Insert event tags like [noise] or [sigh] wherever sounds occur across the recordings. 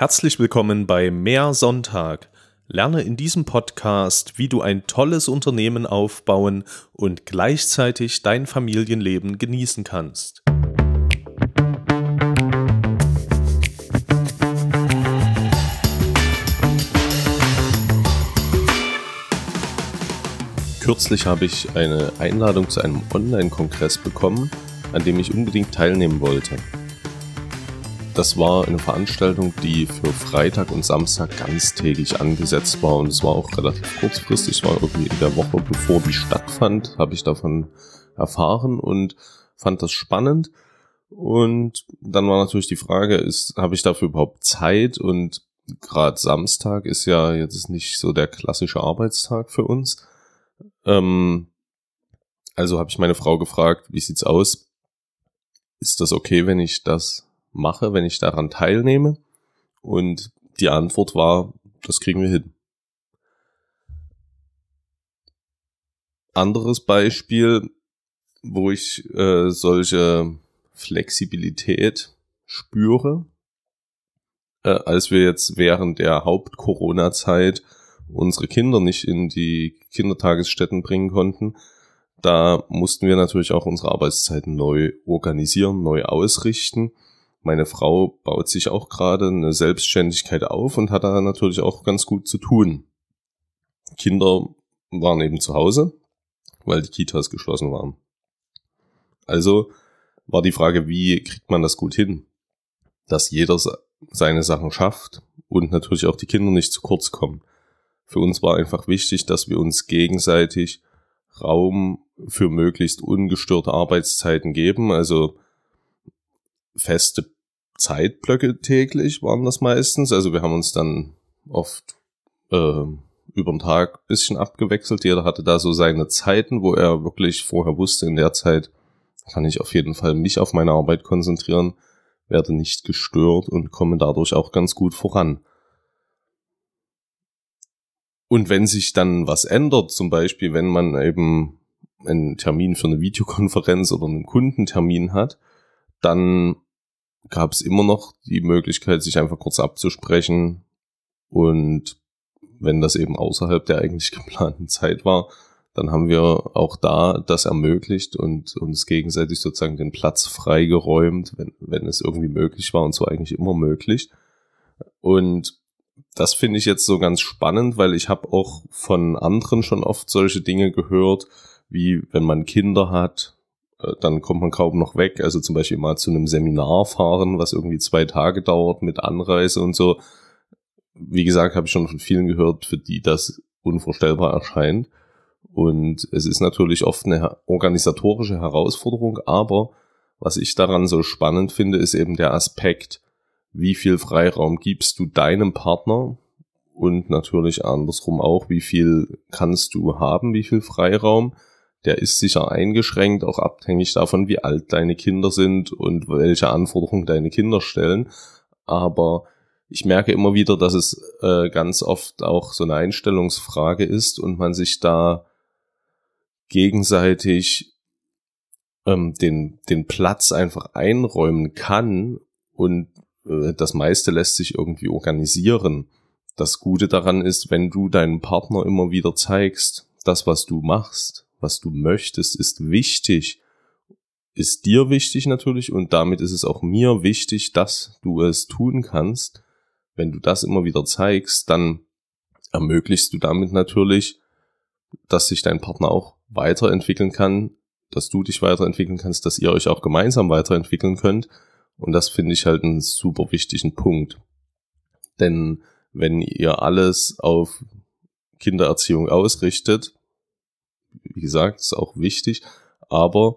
Herzlich willkommen bei Mehr Sonntag. Lerne in diesem Podcast, wie du ein tolles Unternehmen aufbauen und gleichzeitig dein Familienleben genießen kannst. Kürzlich habe ich eine Einladung zu einem Online-Kongress bekommen, an dem ich unbedingt teilnehmen wollte. Das war eine Veranstaltung, die für Freitag und Samstag ganztägig angesetzt war und es war auch relativ kurzfristig, es war irgendwie in der Woche bevor die stattfand, habe ich davon erfahren und fand das spannend. Und dann war natürlich die Frage, ist, habe ich dafür überhaupt Zeit? Und gerade Samstag ist ja jetzt nicht so der klassische Arbeitstag für uns. Ähm, also habe ich meine Frau gefragt, wie sieht's aus? Ist das okay, wenn ich das mache, wenn ich daran teilnehme? Und die Antwort war, das kriegen wir hin. Anderes Beispiel, wo ich äh, solche Flexibilität spüre, äh, als wir jetzt während der Haupt-Corona-Zeit unsere Kinder nicht in die Kindertagesstätten bringen konnten, da mussten wir natürlich auch unsere Arbeitszeiten neu organisieren, neu ausrichten. Meine Frau baut sich auch gerade eine Selbstständigkeit auf und hat da natürlich auch ganz gut zu tun. Kinder waren eben zu Hause, weil die Kitas geschlossen waren. Also war die Frage, wie kriegt man das gut hin, dass jeder seine Sachen schafft und natürlich auch die Kinder nicht zu kurz kommen. Für uns war einfach wichtig, dass wir uns gegenseitig Raum für möglichst ungestörte Arbeitszeiten geben. Also feste Zeitblöcke täglich waren das meistens. Also wir haben uns dann oft äh, über den Tag bisschen abgewechselt. Jeder hatte da so seine Zeiten, wo er wirklich vorher wusste, in der Zeit kann ich auf jeden Fall mich auf meine Arbeit konzentrieren, werde nicht gestört und komme dadurch auch ganz gut voran. Und wenn sich dann was ändert, zum Beispiel wenn man eben einen Termin für eine Videokonferenz oder einen Kundentermin hat, dann gab es immer noch die Möglichkeit, sich einfach kurz abzusprechen. Und wenn das eben außerhalb der eigentlich [laughs] geplanten Zeit war, dann haben wir auch da das ermöglicht und uns gegenseitig sozusagen den Platz freigeräumt, wenn, wenn es irgendwie möglich war und so eigentlich immer möglich. Und das finde ich jetzt so ganz spannend, weil ich habe auch von anderen schon oft solche Dinge gehört, wie wenn man Kinder hat, dann kommt man kaum noch weg. Also zum Beispiel mal zu einem Seminar fahren, was irgendwie zwei Tage dauert mit Anreise und so. Wie gesagt, habe ich schon von vielen gehört, für die das unvorstellbar erscheint. Und es ist natürlich oft eine organisatorische Herausforderung, aber was ich daran so spannend finde, ist eben der Aspekt, wie viel Freiraum gibst du deinem Partner und natürlich andersrum auch, wie viel kannst du haben, wie viel Freiraum. Der ist sicher eingeschränkt, auch abhängig davon, wie alt deine Kinder sind und welche Anforderungen deine Kinder stellen. Aber ich merke immer wieder, dass es äh, ganz oft auch so eine Einstellungsfrage ist und man sich da gegenseitig ähm, den, den Platz einfach einräumen kann und äh, das meiste lässt sich irgendwie organisieren. Das Gute daran ist, wenn du deinem Partner immer wieder zeigst, das, was du machst, was du möchtest, ist wichtig, ist dir wichtig natürlich und damit ist es auch mir wichtig, dass du es tun kannst. Wenn du das immer wieder zeigst, dann ermöglichst du damit natürlich, dass sich dein Partner auch weiterentwickeln kann, dass du dich weiterentwickeln kannst, dass ihr euch auch gemeinsam weiterentwickeln könnt und das finde ich halt einen super wichtigen Punkt. Denn wenn ihr alles auf Kindererziehung ausrichtet, wie gesagt, ist auch wichtig, aber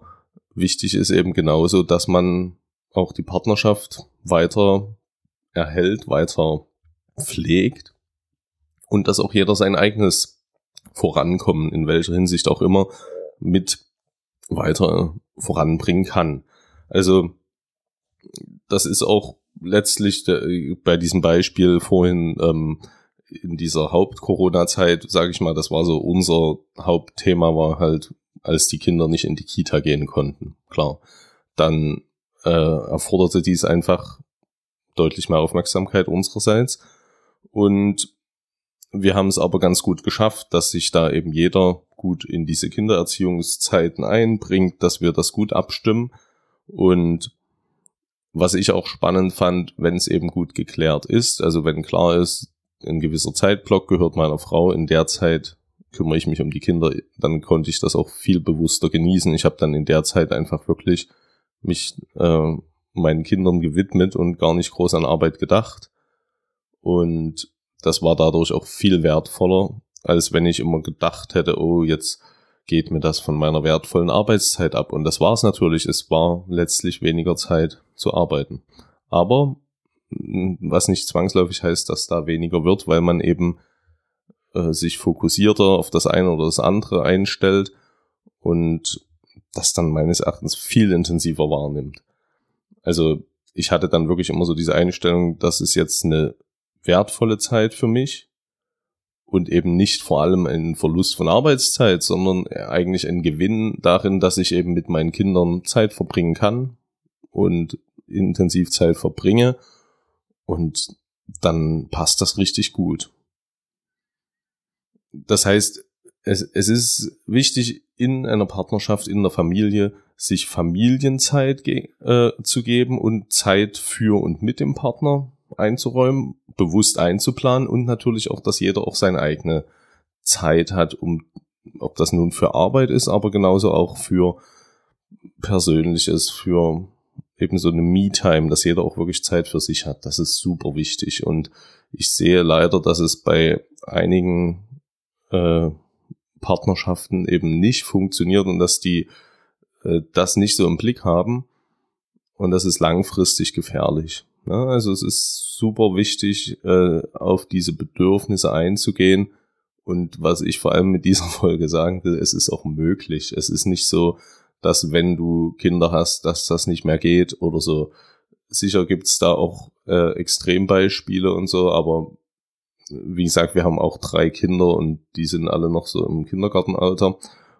wichtig ist eben genauso, dass man auch die Partnerschaft weiter erhält, weiter pflegt und dass auch jeder sein eigenes Vorankommen, in welcher Hinsicht auch immer, mit weiter voranbringen kann. Also das ist auch letztlich bei diesem Beispiel vorhin ähm, in dieser Haupt-Corona-Zeit, sage ich mal, das war so unser Hauptthema, war halt, als die Kinder nicht in die Kita gehen konnten. Klar, dann äh, erforderte dies einfach deutlich mehr Aufmerksamkeit unsererseits. Und wir haben es aber ganz gut geschafft, dass sich da eben jeder gut in diese Kindererziehungszeiten einbringt, dass wir das gut abstimmen. Und was ich auch spannend fand, wenn es eben gut geklärt ist, also wenn klar ist, ein gewisser Zeitblock gehört meiner Frau, in der Zeit kümmere ich mich um die Kinder, dann konnte ich das auch viel bewusster genießen. Ich habe dann in der Zeit einfach wirklich mich äh, meinen Kindern gewidmet und gar nicht groß an Arbeit gedacht. Und das war dadurch auch viel wertvoller, als wenn ich immer gedacht hätte, oh, jetzt geht mir das von meiner wertvollen Arbeitszeit ab. Und das war es natürlich. Es war letztlich weniger Zeit zu arbeiten. Aber was nicht zwangsläufig heißt, dass da weniger wird, weil man eben äh, sich fokussierter auf das eine oder das andere einstellt und das dann meines Erachtens viel intensiver wahrnimmt. Also ich hatte dann wirklich immer so diese Einstellung, das ist jetzt eine wertvolle Zeit für mich und eben nicht vor allem ein Verlust von Arbeitszeit, sondern eigentlich ein Gewinn darin, dass ich eben mit meinen Kindern Zeit verbringen kann und intensiv Zeit verbringe und dann passt das richtig gut. Das heißt, es, es ist wichtig in einer Partnerschaft, in der Familie, sich Familienzeit ge äh, zu geben und Zeit für und mit dem Partner einzuräumen, bewusst einzuplanen und natürlich auch, dass jeder auch seine eigene Zeit hat, um, ob das nun für Arbeit ist, aber genauso auch für Persönliches, für eben so eine Me-Time, dass jeder auch wirklich Zeit für sich hat. Das ist super wichtig. Und ich sehe leider, dass es bei einigen äh, Partnerschaften eben nicht funktioniert und dass die äh, das nicht so im Blick haben. Und das ist langfristig gefährlich. Ja, ne? also es ist super wichtig, äh, auf diese Bedürfnisse einzugehen. Und was ich vor allem mit dieser [laughs] Folge sagen will, es ist auch möglich. Es ist nicht so, dass wenn du Kinder hast, dass das nicht mehr geht oder so. Sicher gibt's da auch äh, Extrembeispiele und so, aber wie gesagt, wir haben auch drei Kinder und die sind alle noch so im Kindergartenalter.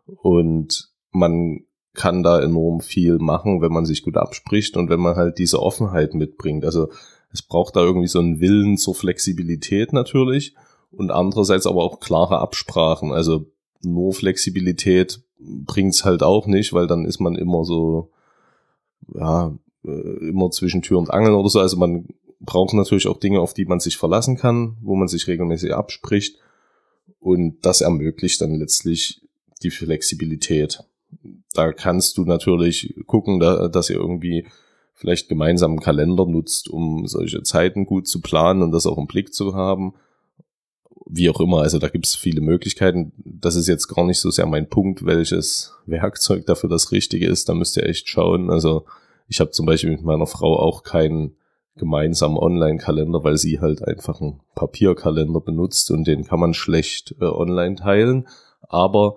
Und man kann da enorm viel machen, wenn man sich gut abspricht und wenn man halt diese Offenheit mitbringt. Also es braucht da irgendwie so einen Willen zur Flexibilität natürlich und andererseits aber auch klare Absprachen. Also nur Flexibilität bringt's halt auch nicht, weil dann ist man immer so, ja, äh, immer zwischen Tür und Angel oder so. Also man braucht natürlich auch Dinge, auf die man sich verlassen kann, wo man sich regelmäßig abspricht. Und das ermöglicht dann letztlich die Flexibilität. Da kannst du natürlich gucken, dass ihr irgendwie vielleicht gemeinsam einen Kalender nutzt, um solche Zeiten gut zu planen und das auch im Blick zu haben wie auch immer, also da gibt es viele Möglichkeiten. Das ist jetzt gar nicht so sehr mein Punkt, welches Werkzeug dafür das Richtige ist. Da müsst ihr echt schauen. Also ich habe zum Beispiel mit meiner Frau auch keinen gemeinsamen Online-Kalender, weil sie halt einfach einen Papierkalender benutzt und den kann man schlecht äh, online teilen. Aber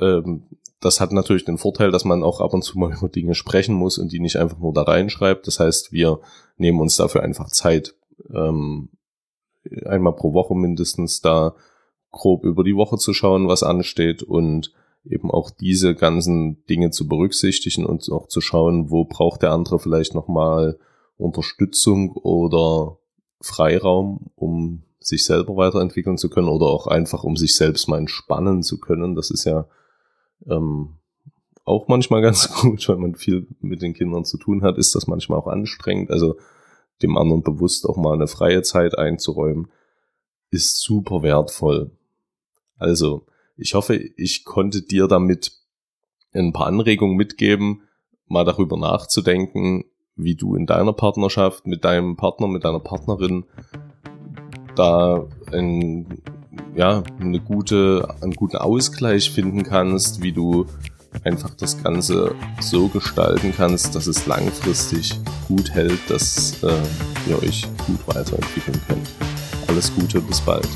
ähm, das hat natürlich den Vorteil, dass man auch ab und zu mal [laughs] über Dinge sprechen muss und die nicht einfach nur da reinschreibt. Das heißt, wir nehmen uns dafür einfach Zeit, ähm, einmal pro Woche mindestens da grob über die Woche zu schauen, was ansteht und eben auch diese ganzen Dinge zu berücksichtigen und auch zu schauen, wo braucht der andere vielleicht nochmal Unterstützung oder Freiraum, um sich selber weiterentwickeln zu können oder auch einfach, um sich selbst mal entspannen zu können. Das ist ja ähm, auch manchmal [laughs] ganz gut, wenn man viel mit den Kindern zu tun hat, ist das manchmal auch anstrengend. Also dem anderen bewusst auch mal eine freie Zeit einzuräumen, ist super wertvoll. Also, ich hoffe, ich konnte dir damit ein paar Anregungen mitgeben, mal darüber nachzudenken, wie du in deiner Partnerschaft mit deinem Partner, mit deiner Partnerin da ein, ja, eine gute, einen guten Ausgleich finden kannst, wie du einfach das Ganze so gestalten kannst, dass es langfristig gut hält, dass äh, ihr euch gut weiterentwickeln könnt. Alles Gute, bis bald.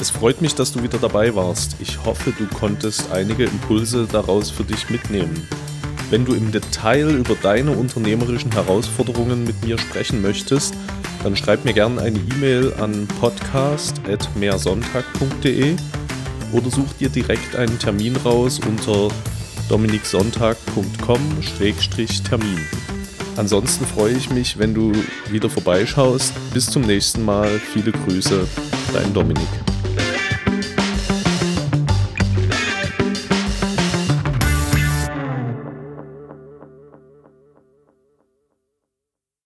Es freut mich, dass du wieder dabei warst. Ich hoffe, du konntest einige Impulse daraus für dich mitnehmen. Wenn du im Detail über deine unternehmerischen Herausforderungen mit mir sprechen möchtest, dann schreib mir gerne eine E-Mail an podcast.mehrsonntag.de oder such dir direkt einen Termin raus unter dominiksonntag.com-termin. Ansonsten freue ich mich, wenn du wieder vorbeischaust. Bis zum nächsten Mal. Viele Grüße, dein Dominik.